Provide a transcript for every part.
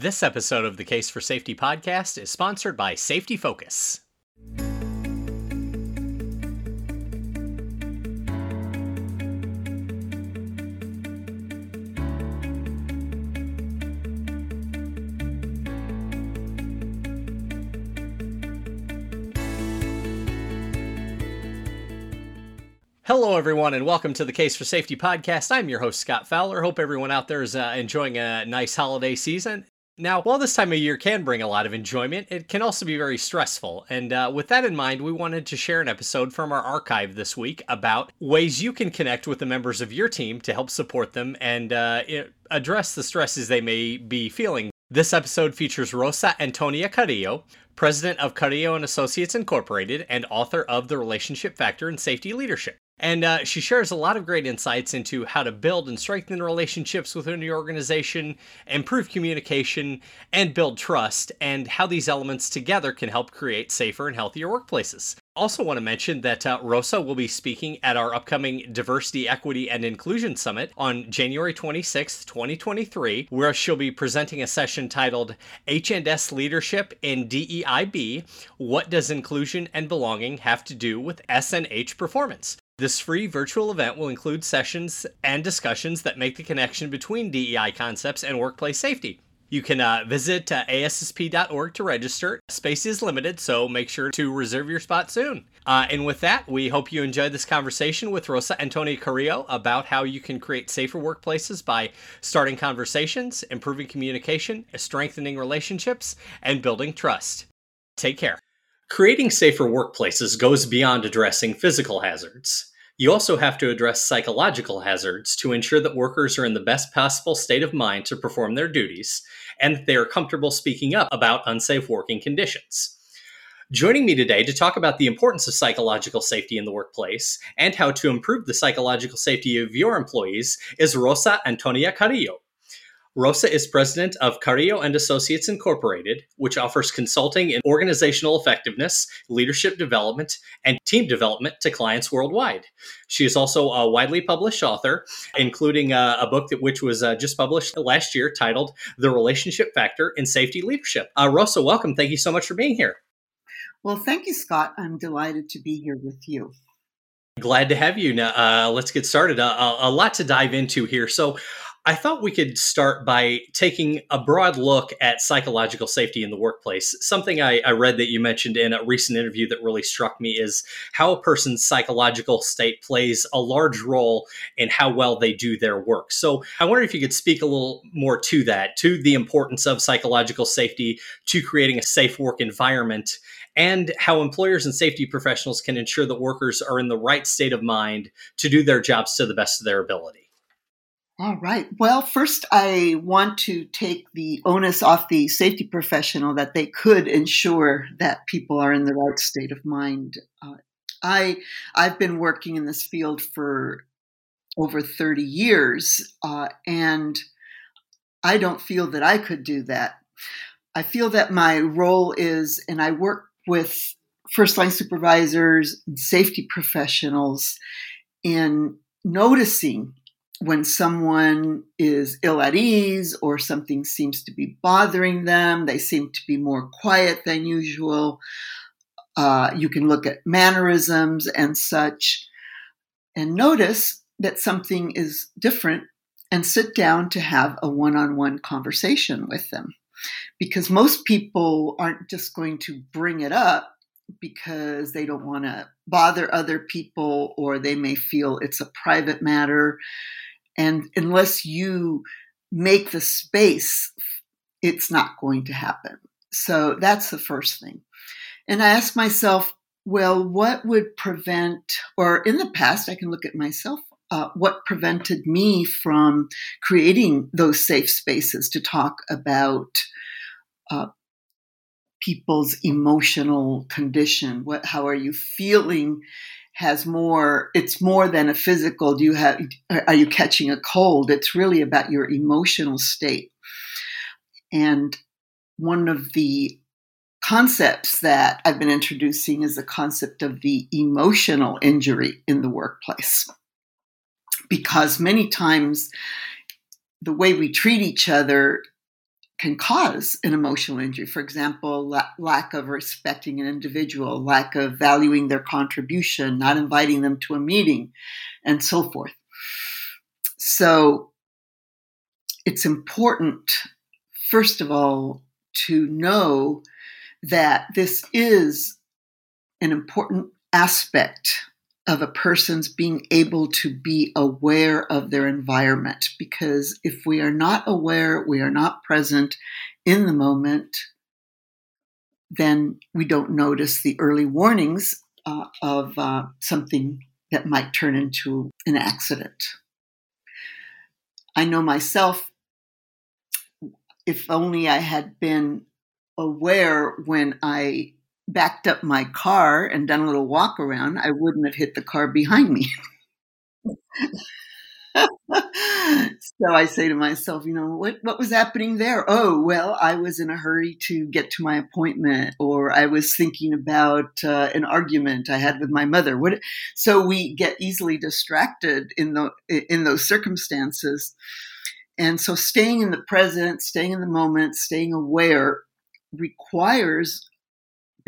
This episode of the Case for Safety podcast is sponsored by Safety Focus. Hello, everyone, and welcome to the Case for Safety podcast. I'm your host, Scott Fowler. Hope everyone out there is uh, enjoying a nice holiday season. Now, while this time of year can bring a lot of enjoyment, it can also be very stressful. And uh, with that in mind, we wanted to share an episode from our archive this week about ways you can connect with the members of your team to help support them and uh, address the stresses they may be feeling. This episode features Rosa Antonia Carrillo, president of Carrillo and Associates Incorporated and author of The Relationship Factor in Safety Leadership. And uh, she shares a lot of great insights into how to build and strengthen relationships within your organization, improve communication, and build trust, and how these elements together can help create safer and healthier workplaces. Also, want to mention that uh, Rosa will be speaking at our upcoming Diversity, Equity, and Inclusion Summit on January 26th, 2023, where she'll be presenting a session titled H&S Leadership in DEIB What Does Inclusion and Belonging Have to Do with SNH Performance? This free virtual event will include sessions and discussions that make the connection between DEI concepts and workplace safety. You can uh, visit uh, ASSP.org to register. Space is limited, so make sure to reserve your spot soon. Uh, and with that, we hope you enjoyed this conversation with Rosa Antonia Carrillo about how you can create safer workplaces by starting conversations, improving communication, strengthening relationships, and building trust. Take care. Creating safer workplaces goes beyond addressing physical hazards. You also have to address psychological hazards to ensure that workers are in the best possible state of mind to perform their duties and that they are comfortable speaking up about unsafe working conditions. Joining me today to talk about the importance of psychological safety in the workplace and how to improve the psychological safety of your employees is Rosa Antonia Carrillo. Rosa is president of Carrillo and Associates Incorporated, which offers consulting in organizational effectiveness, leadership development, and team development to clients worldwide. She is also a widely published author, including uh, a book that which was uh, just published last year titled "The Relationship Factor in Safety Leadership." Uh, Rosa, welcome. Thank you so much for being here. Well, thank you, Scott. I'm delighted to be here with you. Glad to have you. Now, uh, let's get started. Uh, a lot to dive into here. So, I thought we could start by taking a broad look at psychological safety in the workplace. Something I, I, read that you mentioned in a recent interview that really struck me is how a person's psychological state plays a large role in how well they do their work. So I wonder if you could speak a little more to that, to the importance of psychological safety, to creating a safe work environment, and how employers and safety professionals can ensure that workers are in the right state of mind to do their jobs to the best of their ability. All right. Well, first, I want to take the onus off the safety professional that they could ensure that people are in the right state of mind. Uh, I I've been working in this field for over 30 years, uh, and I don't feel that I could do that. I feel that my role is, and I work with first line supervisors, and safety professionals, in noticing when someone is ill at ease or something seems to be bothering them, they seem to be more quiet than usual. Uh, you can look at mannerisms and such and notice that something is different and sit down to have a one on one conversation with them. Because most people aren't just going to bring it up because they don't want to bother other people or they may feel it's a private matter. And unless you make the space, it's not going to happen. So that's the first thing. And I ask myself, well, what would prevent, or in the past, I can look at myself, uh, what prevented me from creating those safe spaces to talk about uh, people's emotional condition? What, how are you feeling has more it's more than a physical do you have are you catching a cold? It's really about your emotional state. And one of the concepts that i've been introducing is the concept of the emotional injury in the workplace. Because many times the way we treat each other can cause an emotional injury. For example, la- lack of respecting an individual, lack of valuing their contribution, not inviting them to a meeting, and so forth. So it's important, first of all, to know that this is an important aspect of a person's being able to be aware of their environment. Because if we are not aware, we are not present in the moment, then we don't notice the early warnings uh, of uh, something that might turn into an accident. I know myself, if only I had been aware when I backed up my car and done a little walk around, I wouldn't have hit the car behind me. so I say to myself, you know, what what was happening there? Oh, well, I was in a hurry to get to my appointment, or I was thinking about uh, an argument I had with my mother. What? So we get easily distracted in the in those circumstances, and so staying in the present, staying in the moment, staying aware requires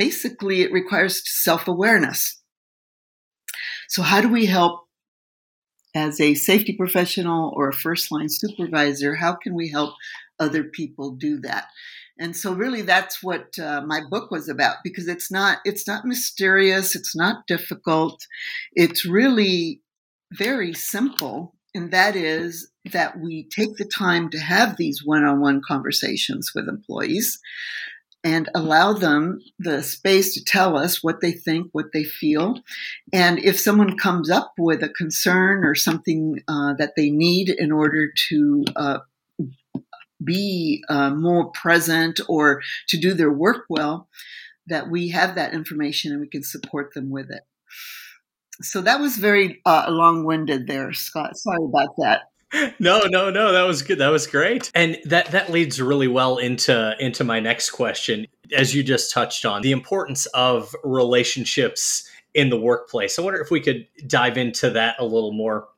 basically it requires self awareness. So how do we help as a safety professional or a first line supervisor, how can we help other people do that? And so really that's what uh, my book was about because it's not it's not mysterious, it's not difficult. It's really very simple and that is that we take the time to have these one-on-one conversations with employees and allow them the space to tell us what they think, what they feel. And if someone comes up with a concern or something uh, that they need in order to uh, be uh, more present or to do their work well, that we have that information and we can support them with it. So that was very uh, long winded there, Scott. Sorry about that no, no, no. That was good. That was great. And that that leads really well into into my next question. As you just touched on, the importance of relationships in the workplace. I wonder if we could dive into that a little more.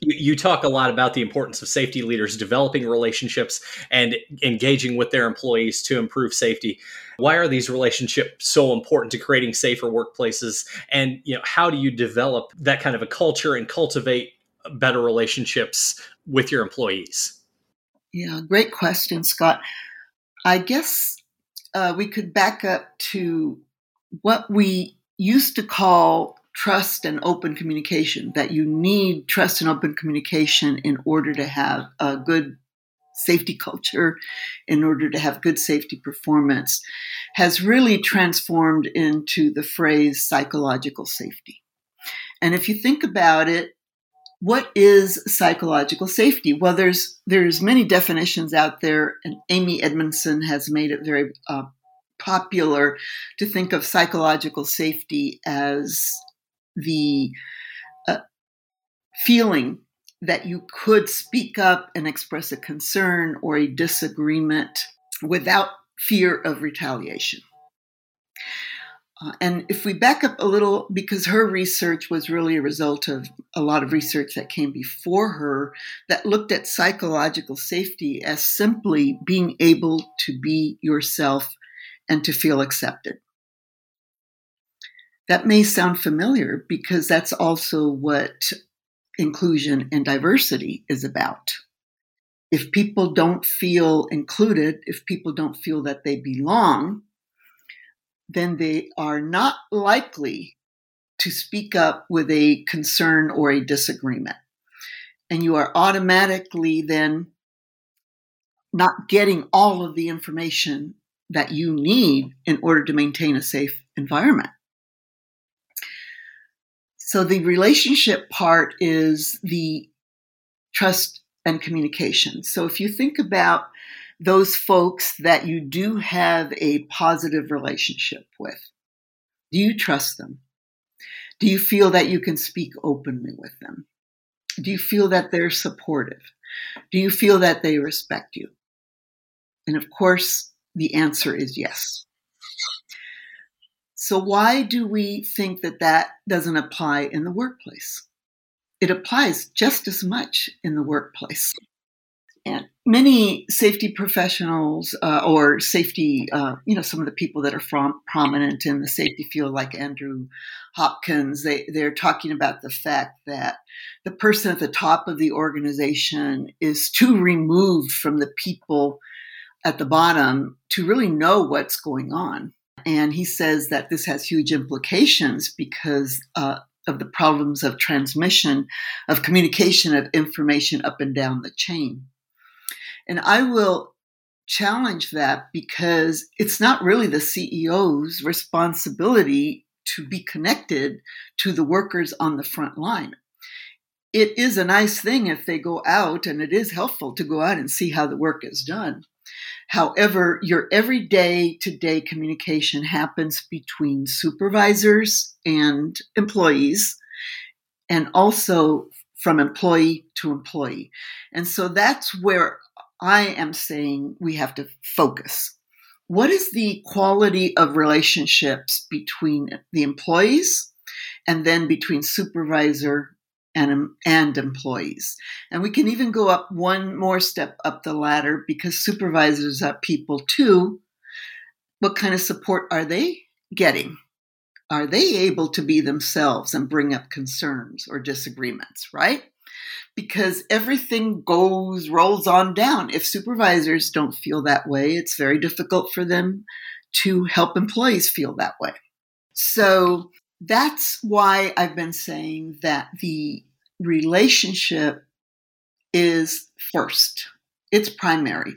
You, talk a lot about the importance of safety leaders developing relationships and engaging with their employees to improve safety. Why are these relationships so important to creating safer workplaces? And you know, how do you develop that kind of a culture and cultivate better relationships with your employees? Yeah, great question, Scott. I guess uh, we could back up to what we used to call trust and open communication, that you need trust and open communication in order to have a good safety culture, in order to have good safety performance, has really transformed into the phrase psychological safety. And if you think about it, what is psychological safety? Well, there's there's many definitions out there, and Amy Edmondson has made it very uh, popular to think of psychological safety as the uh, feeling that you could speak up and express a concern or a disagreement without fear of retaliation. Uh, and if we back up a little, because her research was really a result of a lot of research that came before her that looked at psychological safety as simply being able to be yourself and to feel accepted. That may sound familiar because that's also what inclusion and diversity is about. If people don't feel included, if people don't feel that they belong, then they are not likely to speak up with a concern or a disagreement. And you are automatically then not getting all of the information that you need in order to maintain a safe environment. So the relationship part is the trust and communication. So if you think about those folks that you do have a positive relationship with? Do you trust them? Do you feel that you can speak openly with them? Do you feel that they're supportive? Do you feel that they respect you? And of course, the answer is yes. So, why do we think that that doesn't apply in the workplace? It applies just as much in the workplace. And many safety professionals uh, or safety, uh, you know, some of the people that are from prominent in the safety field, like Andrew Hopkins, they, they're talking about the fact that the person at the top of the organization is too removed from the people at the bottom to really know what's going on. And he says that this has huge implications because uh, of the problems of transmission, of communication of information up and down the chain. And I will challenge that because it's not really the CEO's responsibility to be connected to the workers on the front line. It is a nice thing if they go out, and it is helpful to go out and see how the work is done. However, your everyday to day communication happens between supervisors and employees, and also from employee to employee. And so that's where I am saying we have to focus. What is the quality of relationships between the employees and then between supervisor and, and employees. And we can even go up one more step up the ladder because supervisors are people too. What kind of support are they getting? Are they able to be themselves and bring up concerns or disagreements, right? Because everything goes, rolls on down. If supervisors don't feel that way, it's very difficult for them to help employees feel that way. So that's why I've been saying that the relationship is first, it's primary.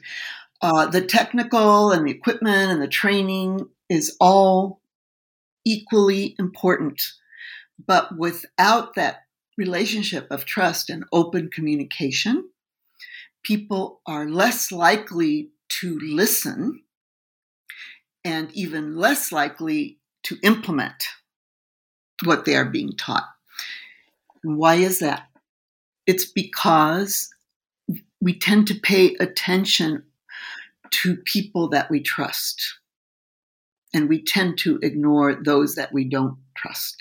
Uh, the technical and the equipment and the training is all equally important. But without that relationship of trust and open communication, people are less likely to listen and even less likely to implement what they are being taught. Why is that? It's because we tend to pay attention to people that we trust, and we tend to ignore those that we don't trust.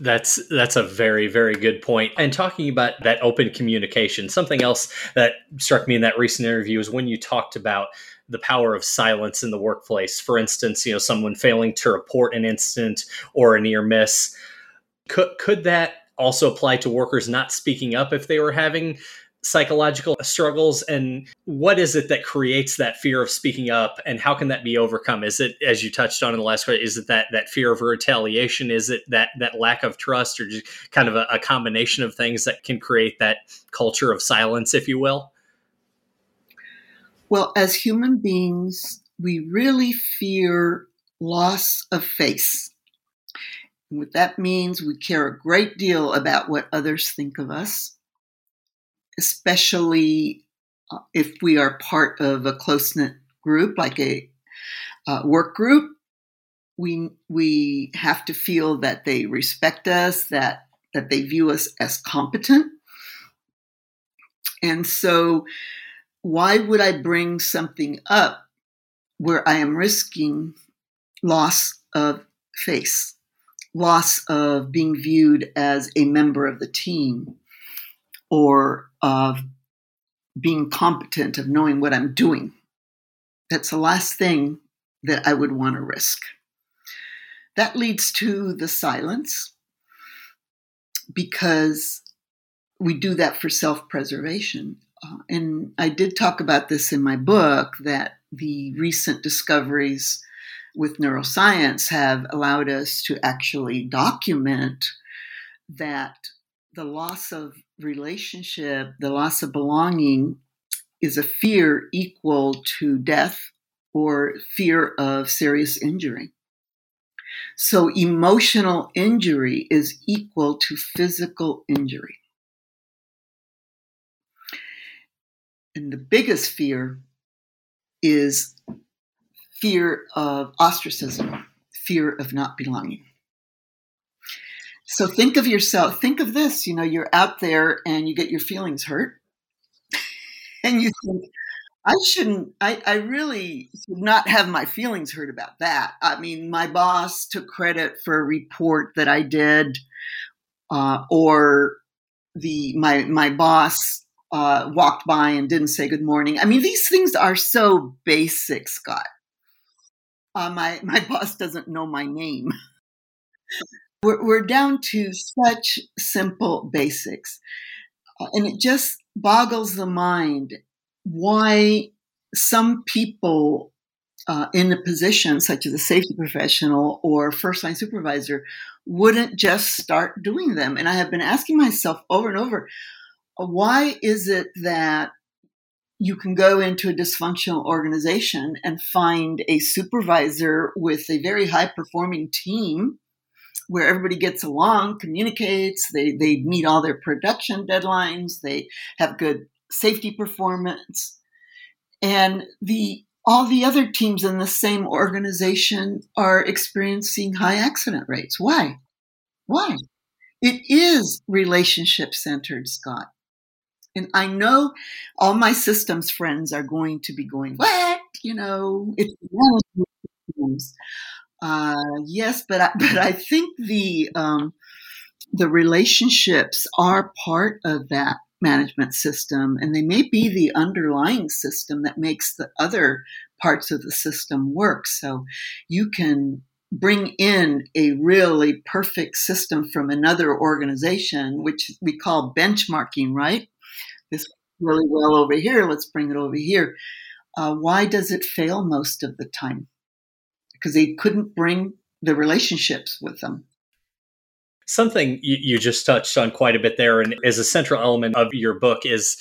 That's that's a very very good point. And talking about that open communication, something else that struck me in that recent interview is when you talked about the power of silence in the workplace. For instance, you know, someone failing to report an incident or a near miss. Could could that also apply to workers not speaking up if they were having psychological struggles and what is it that creates that fear of speaking up and how can that be overcome? Is it as you touched on in the last question is it that that fear of retaliation? Is it that that lack of trust or just kind of a, a combination of things that can create that culture of silence if you will? Well as human beings we really fear loss of face. What that means, we care a great deal about what others think of us, especially uh, if we are part of a close knit group like a uh, work group. We we have to feel that they respect us, that that they view us as competent, and so why would I bring something up where I am risking loss of face? loss of being viewed as a member of the team or of being competent, of knowing what I'm doing. That's the last thing that I would want to risk. That leads to the silence because we do that for self preservation. Uh, and I did talk about this in my book that the recent discoveries with neuroscience have allowed us to actually document that the loss of relationship, the loss of belonging, is a fear equal to death or fear of serious injury. So, emotional injury is equal to physical injury. And the biggest fear is fear of ostracism, fear of not belonging. So think of yourself, think of this, you know, you're out there and you get your feelings hurt. and you think, I shouldn't, I, I really should not have my feelings hurt about that. I mean, my boss took credit for a report that I did, uh, or the my my boss uh, walked by and didn't say good morning. I mean, these things are so basic, Scott. Uh, my my boss doesn't know my name. We're, we're down to such simple basics, uh, and it just boggles the mind why some people uh, in a position such as a safety professional or first line supervisor wouldn't just start doing them. And I have been asking myself over and over why is it that you can go into a dysfunctional organization and find a supervisor with a very high performing team where everybody gets along, communicates, they, they meet all their production deadlines, they have good safety performance. And the all the other teams in the same organization are experiencing high accident rates. Why? Why? It is relationship centered, Scott. And I know all my systems friends are going to be going, what? You know, it's. Uh, yes, but I, but I think the um, the relationships are part of that management system, and they may be the underlying system that makes the other parts of the system work. So you can bring in a really perfect system from another organization, which we call benchmarking, right? this really well over here. Let's bring it over here. Uh, why does it fail most of the time? Because they couldn't bring the relationships with them. Something you, just touched on quite a bit there, and is a central element of your book, is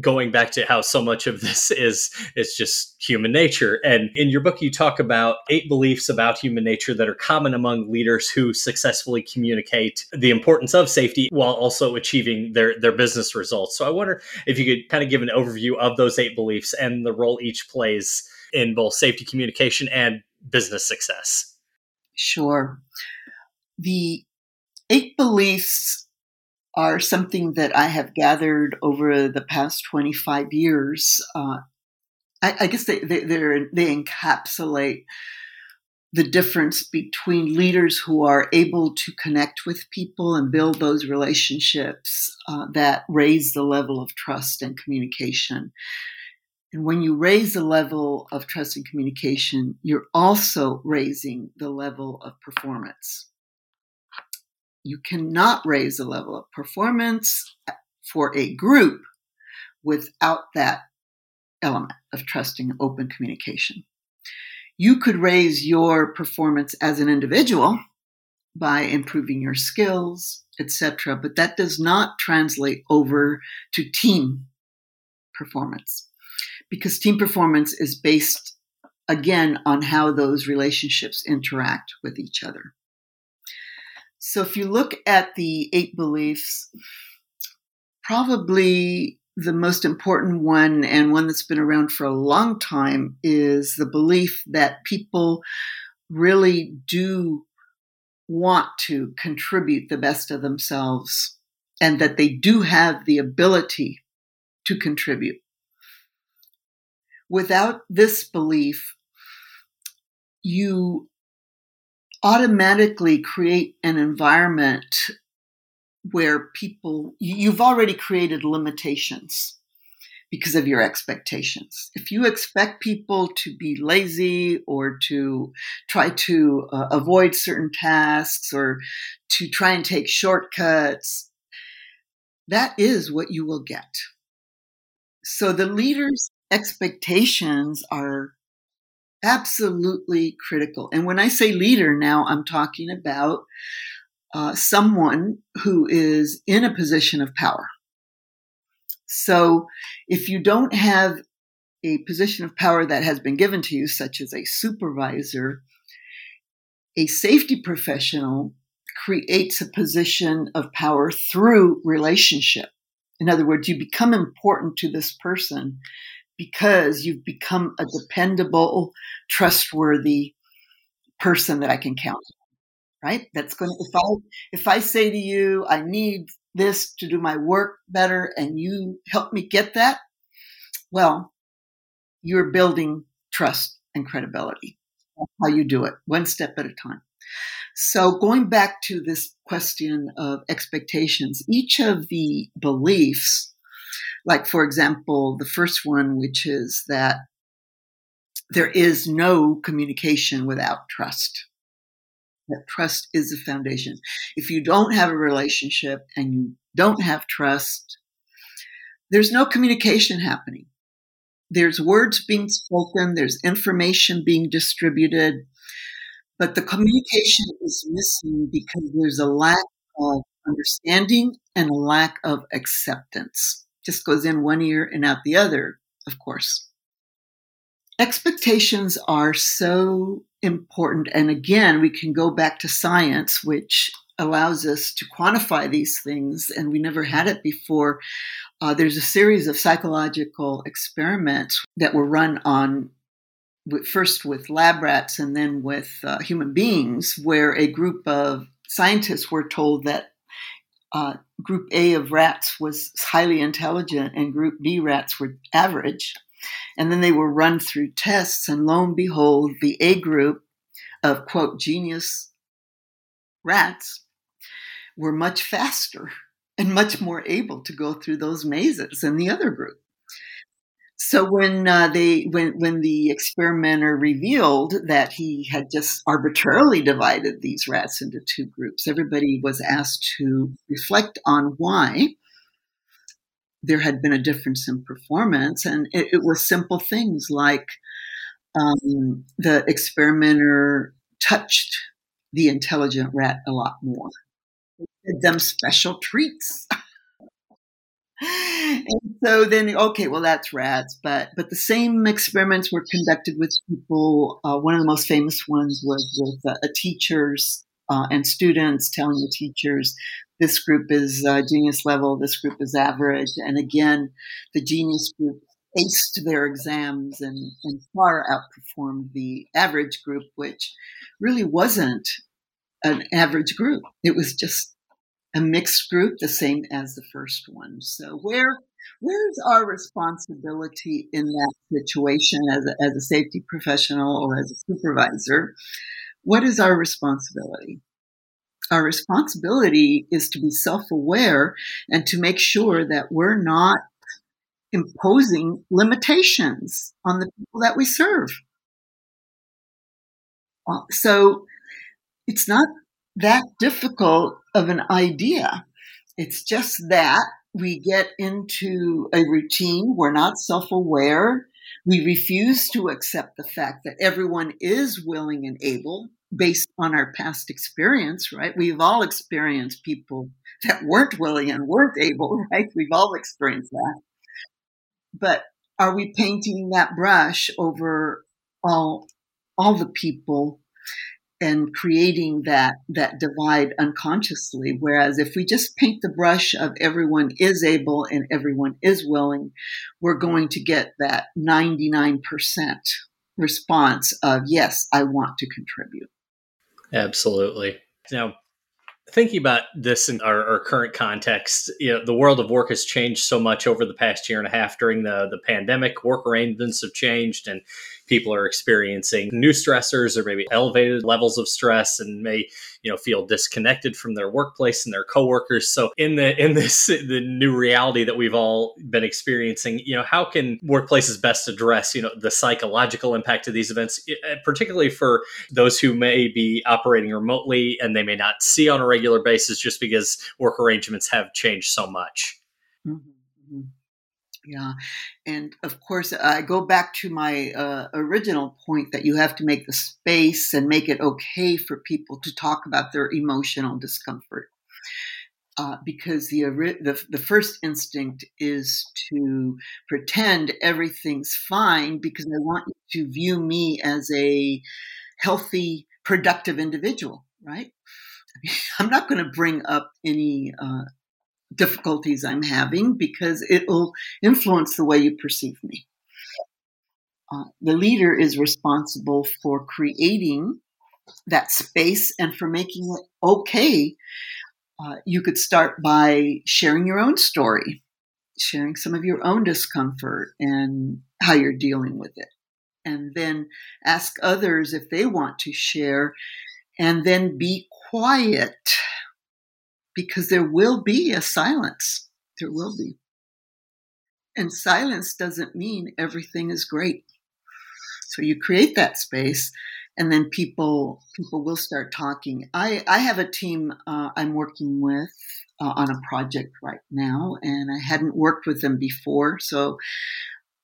going back to how so much of this is is just human nature and in your book you talk about eight beliefs about human nature that are common among leaders who successfully communicate the importance of safety while also achieving their their business results so i wonder if you could kind of give an overview of those eight beliefs and the role each plays in both safety communication and business success sure the eight beliefs are something that I have gathered over the past 25 years. Uh, I, I, guess they, they, they encapsulate the difference between leaders who are able to connect with people and build those relationships uh, that raise the level of trust and communication. And when you raise the level of trust and communication, you're also raising the level of performance you cannot raise the level of performance for a group without that element of trusting open communication. You could raise your performance as an individual by improving your skills, etc., but that does not translate over to team performance because team performance is based again on how those relationships interact with each other. So if you look at the eight beliefs, probably the most important one and one that's been around for a long time is the belief that people really do want to contribute the best of themselves and that they do have the ability to contribute. Without this belief, you automatically create an environment where people, you've already created limitations because of your expectations. If you expect people to be lazy or to try to uh, avoid certain tasks or to try and take shortcuts, that is what you will get. So the leader's expectations are absolutely critical. And when I say leader now, I'm talking about uh, someone who is in a position of power. So if you don't have a position of power that has been given to you, such as a supervisor, a safety professional creates a position of power through relationship. In other words, you become important to this person because you've become a dependable, trustworthy person that I can count on, right? That's going to, if I, if I say to you, I need this to do my work better and you help me get that, well, you're building trust and credibility. That's how you do it, one step at a time. So going back to this question of expectations, each of the beliefs Like, for example, the first one, which is that there is no communication without trust. That trust is the foundation. If you don't have a relationship and you don't have trust, there's no communication happening. There's words being spoken, there's information being distributed, but the communication is missing because there's a lack of understanding and a lack of acceptance. Just goes in one ear and out the other, of course. Expectations are so important. And again, we can go back to science, which allows us to quantify these things, and we never had it before. Uh, there's a series of psychological experiments that were run on first with lab rats and then with uh, human beings, where a group of scientists were told that uh, group A of rats was highly intelligent and group B rats were average. And then they were run through tests, and lo and behold, the A group of quote genius rats were much faster and much more able to go through those mazes than the other group. So when uh, they when when the experimenter revealed that he had just arbitrarily divided these rats into two groups, everybody was asked to reflect on why there had been a difference in performance, and it, it was simple things like um, the experimenter touched the intelligent rat a lot more, did them special treats. and so then, okay, well, that's rats, but but the same experiments were conducted with people. Uh, one of the most famous ones was with uh, teachers uh, and students telling the teachers this group is uh, genius level, this group is average, and again, the genius group aced their exams and, and far outperformed the average group, which really wasn't an average group. It was just a mixed group, the same as the first one. So where where's our responsibility in that situation as a, as a safety professional or as a supervisor? What is our responsibility? Our responsibility is to be self-aware and to make sure that we're not imposing limitations on the people that we serve. Uh, so it's not that difficult of an idea. It's just that we get into a routine. We're not self aware. We refuse to accept the fact that everyone is willing and able based on our past experience, right? We've all experienced people that weren't willing and weren't able, right? We've all experienced that. But are we painting that brush over all, all the people and creating that that divide unconsciously. Whereas if we just paint the brush of everyone is able and everyone is willing we're going to get that 99% response of yes i want to contribute. Absolutely. Now thinking about this in our, our, current context, you know, the world of work has changed so much over the past year and a half during the, the pandemic. Work arrangements have changed, and people are experiencing new stressors or maybe elevated levels of stress and may you know feel disconnected from their workplace and their coworkers so in the in this the new reality that we've all been experiencing you know how can workplaces best address you know the psychological impact of these events uh, particularly for those who may be operating remotely and they may not see on a regular basis just because work arrangements have changed so much mm-hmm. Yeah. And of course, I go back to my uh, original point that you have to make the space and make it okay for people to talk about their emotional discomfort. Uh, because the, the the first instinct is to pretend everything's fine because I want you to view me as a healthy, productive individual, right? I'm not going to bring up any uh, difficulties I'm having because it will influence the way you perceive me. Uh, the leader is responsible for creating that space and for making it okay. Uh, you could start by sharing your own story, sharing some of your own discomfort and how you're dealing with it. And then ask others if they want to share, and then be quiet because there will be a silence. There will be. And silence doesn't mean everything is great. So you create that space and then people people will start talking. I, I have a team uh, I'm working with uh, on a project right now, and I hadn't worked with them before, so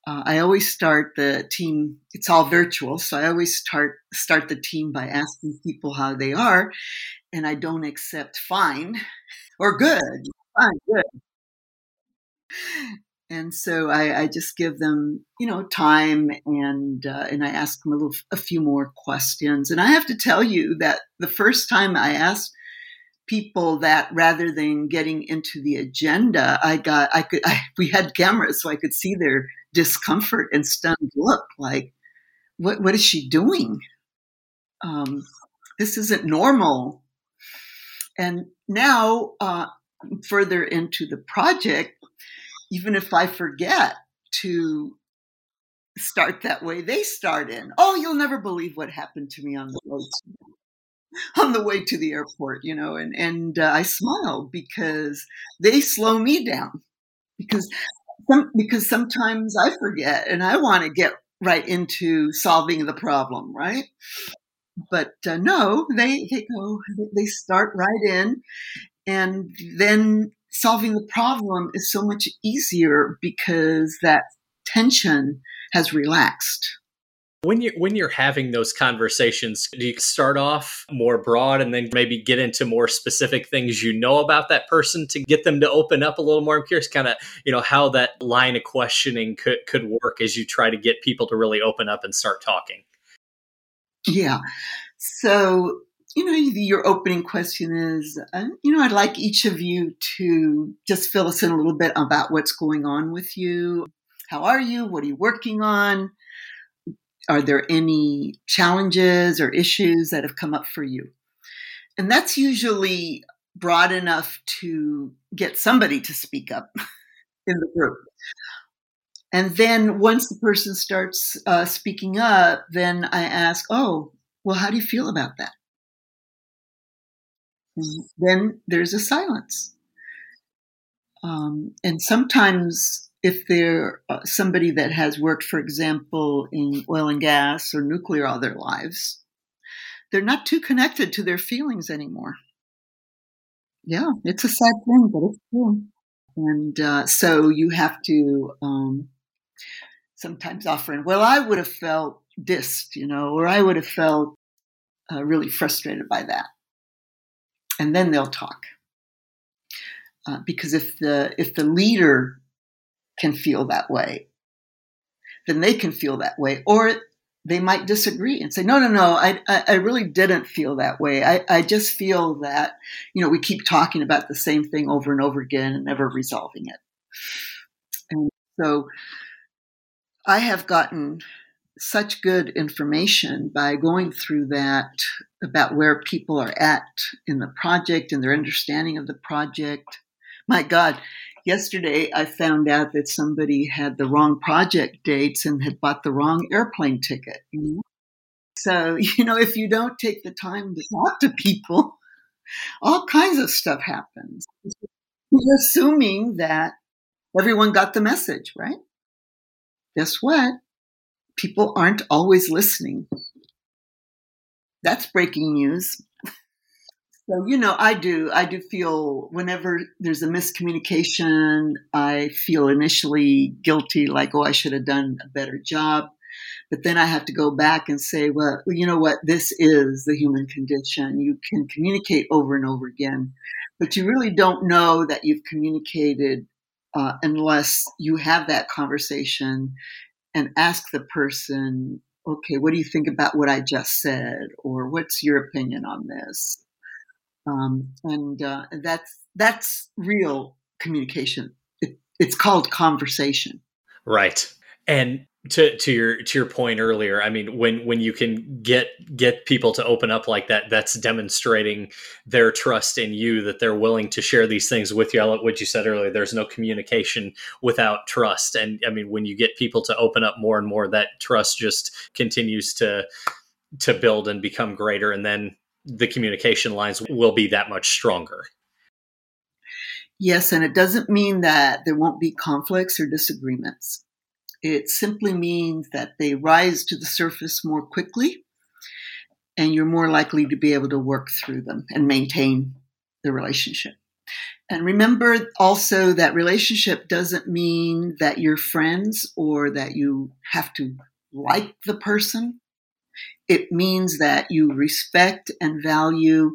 uh, I always start the team. It's all virtual, so I always start start the team by asking people how they are, and I don't accept fine or good. Fine, good. And so I, I just give them, you know, time and uh, and I ask them a little, a few more questions. And I have to tell you that the first time I asked people that rather than getting into the agenda, I got I could I, we had cameras so I could see their discomfort and stunned look like what what is she doing? Um, this isn't normal. And now, uh, further into the project, even if I forget to start that way, they start in. Oh, you'll never believe what happened to me on the to, on the way to the airport, you know, and and uh, I smile because they slow me down because some, because sometimes I forget and I want to get right into solving the problem, right? But uh, no, they they go they start right in, and then solving the problem is so much easier because that tension has relaxed. When you when you're having those conversations, do you start off more broad and then maybe get into more specific things you know about that person to get them to open up a little more? I'm curious kind of, you know, how that line of questioning could could work as you try to get people to really open up and start talking. Yeah. So you know, your opening question is, uh, you know, I'd like each of you to just fill us in a little bit about what's going on with you. How are you? What are you working on? Are there any challenges or issues that have come up for you? And that's usually broad enough to get somebody to speak up in the group. And then once the person starts uh, speaking up, then I ask, oh, well, how do you feel about that? then there's a silence. Um, and sometimes, if they're uh, somebody that has worked, for example, in oil and gas or nuclear all their lives, they're not too connected to their feelings anymore. Yeah, it's a sad thing, but it's true. And uh, so you have to um, sometimes offer in, well, I would have felt dissed, you know, or I would have felt uh, really frustrated by that and then they'll talk. Uh, because if the if the leader can feel that way, then they can feel that way, or they might disagree and say, "No, no, no, I I, really didn't feel that way. I, I just feel that you know we keep talking about the same thing over and over again and never resolving it." And so, I have gotten such good information by going through that about where people are at in the project and their understanding of the project. My God, yesterday I found out that somebody had the wrong project dates and had bought the wrong airplane ticket. You know? So, you know, if you don't take the time to talk to people, all kinds of stuff happens. Mm-hmm. You're assuming that everyone got the message, right? Guess what? people aren't always listening. That's breaking news. So, you know, I do. I do feel whenever there's a miscommunication, I feel initially guilty, like, oh, I should have done a better job. But then I have to go back and say, well, you know what? This is the human condition. You can communicate over and over again, but you really don't know that you've communicated uh, unless you have that conversation and ask the person, okay, what do you think about what I just said? Or what's your opinion on this? Um, and uh, that's, that's real communication. It, it's called conversation. Right. And to to your to your point earlier i mean when when you can get get people to open up like that that's demonstrating their trust in you that they're willing to share these things with you I like what you said earlier there's no communication without trust and i mean when you get people to open up more and more that trust just continues to to build and become greater and then the communication lines will be that much stronger Yes, and it doesn't mean that there won't be conflicts or disagreements. It simply means that they rise to the surface more quickly and you're more likely to be able to work through them and maintain the relationship. And remember also that relationship doesn't mean that you're friends or that you have to like the person. It means that you respect and value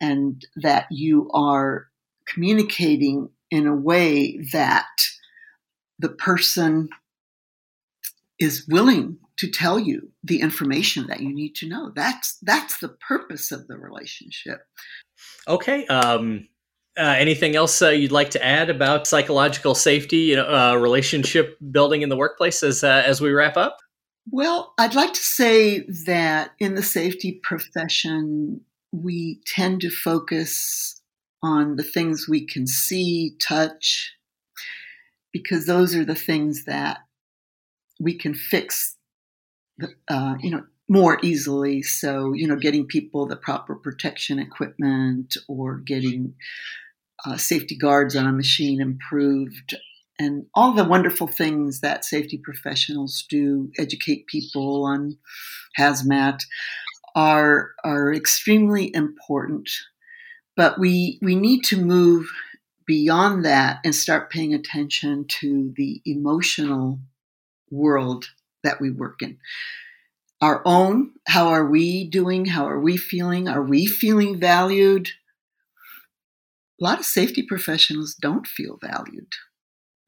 and that you are communicating in a way that the person is willing to tell you the information that you need to know. That's that's the purpose of the relationship. Okay. Um, uh, anything else uh, you'd like to add about psychological safety, you know, uh, relationship building in the workplace as uh, as we wrap up? Well, I'd like to say that in the safety profession, we tend to focus on the things we can see, touch, because those are the things that we can fix, uh, you know, more easily. So, you know, getting people the proper protection equipment or getting uh, safety guards on a machine improved and all the wonderful things that safety professionals do, educate people on hazmat, are are extremely important. But we we need to move beyond that and start paying attention to the emotional world that we work in. Our own, how are we doing? How are we feeling? Are we feeling valued? A lot of safety professionals don't feel valued.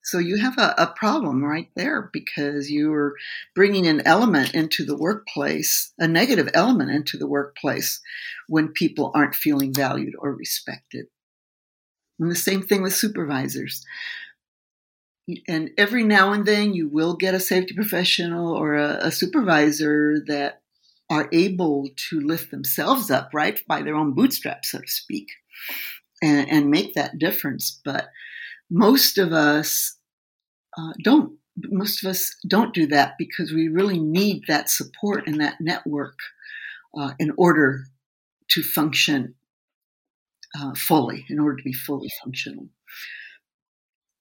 So you have a, a, problem right there because you're bringing an element into the workplace, a negative element into the workplace when people aren't feeling valued or respected. And the same thing with supervisors. And every now and then you will get a safety professional or a, a supervisor that are able to lift themselves up, right, by their own bootstraps, so to speak, and, and make that difference. But most of us uh, don't most of us don't do that because we really need that support and that network uh, in order to function uh, fully in order to be fully functional.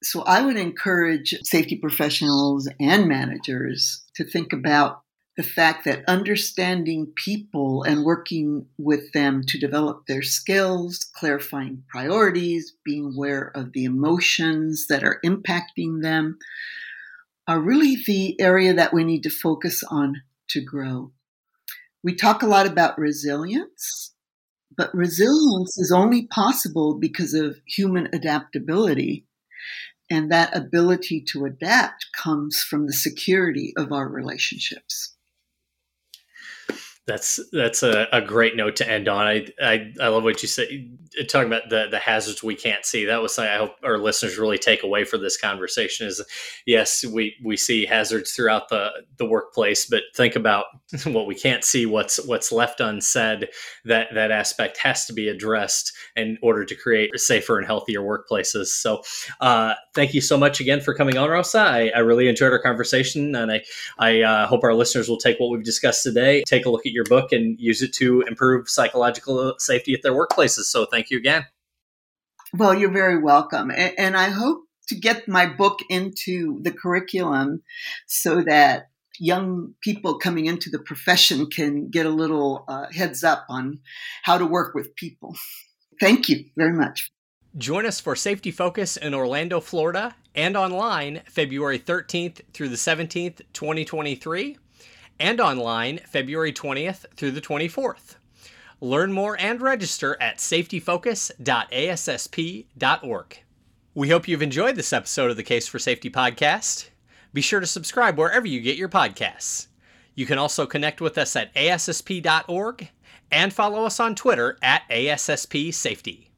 So i would encourage safety professionals and managers to think about the fact that understanding people and working with them to develop their skills, clarifying priorities, being aware of the emotions that are impacting them are really the area that we need to focus on to grow. We talk a lot about resilience, but resilience is only possible because of human adaptability. And that ability to adapt comes from the security of our relationships. That's that's a, a great note to end on. I, I I love what you said. Talking about the the hazards we can't see. That was something I hope our listeners really take away for this conversation. Is yes, we we see hazards throughout the the workplace, but think about what we can't see. What's what's left unsaid. That that aspect has to be addressed in order to create safer and healthier workplaces. So, uh, thank you so much again for coming on, Rosa. I, I really enjoyed our conversation, and I I uh, hope our listeners will take what we've discussed today, take a look at your book and use it to improve psychological safety at their workplaces. So thank you again. Well, you're very welcome. And, and I hope to get my book into the curriculum so that young people coming into the profession can get a little uh, heads up on how to work with people. Thank you very much. Join us for Safety Focus in Orlando, Florida, and online February 13th through the 17th, 2023 and online February 20th through the 24th. Learn more and register at safetyfocus.assp.org. We hope you've enjoyed this episode of the Case for Safety podcast. Be sure to subscribe wherever you get your podcasts. You can also connect with us at ASSP.org and follow us on Twitter at ASSP Safety.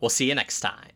We'll see you next time.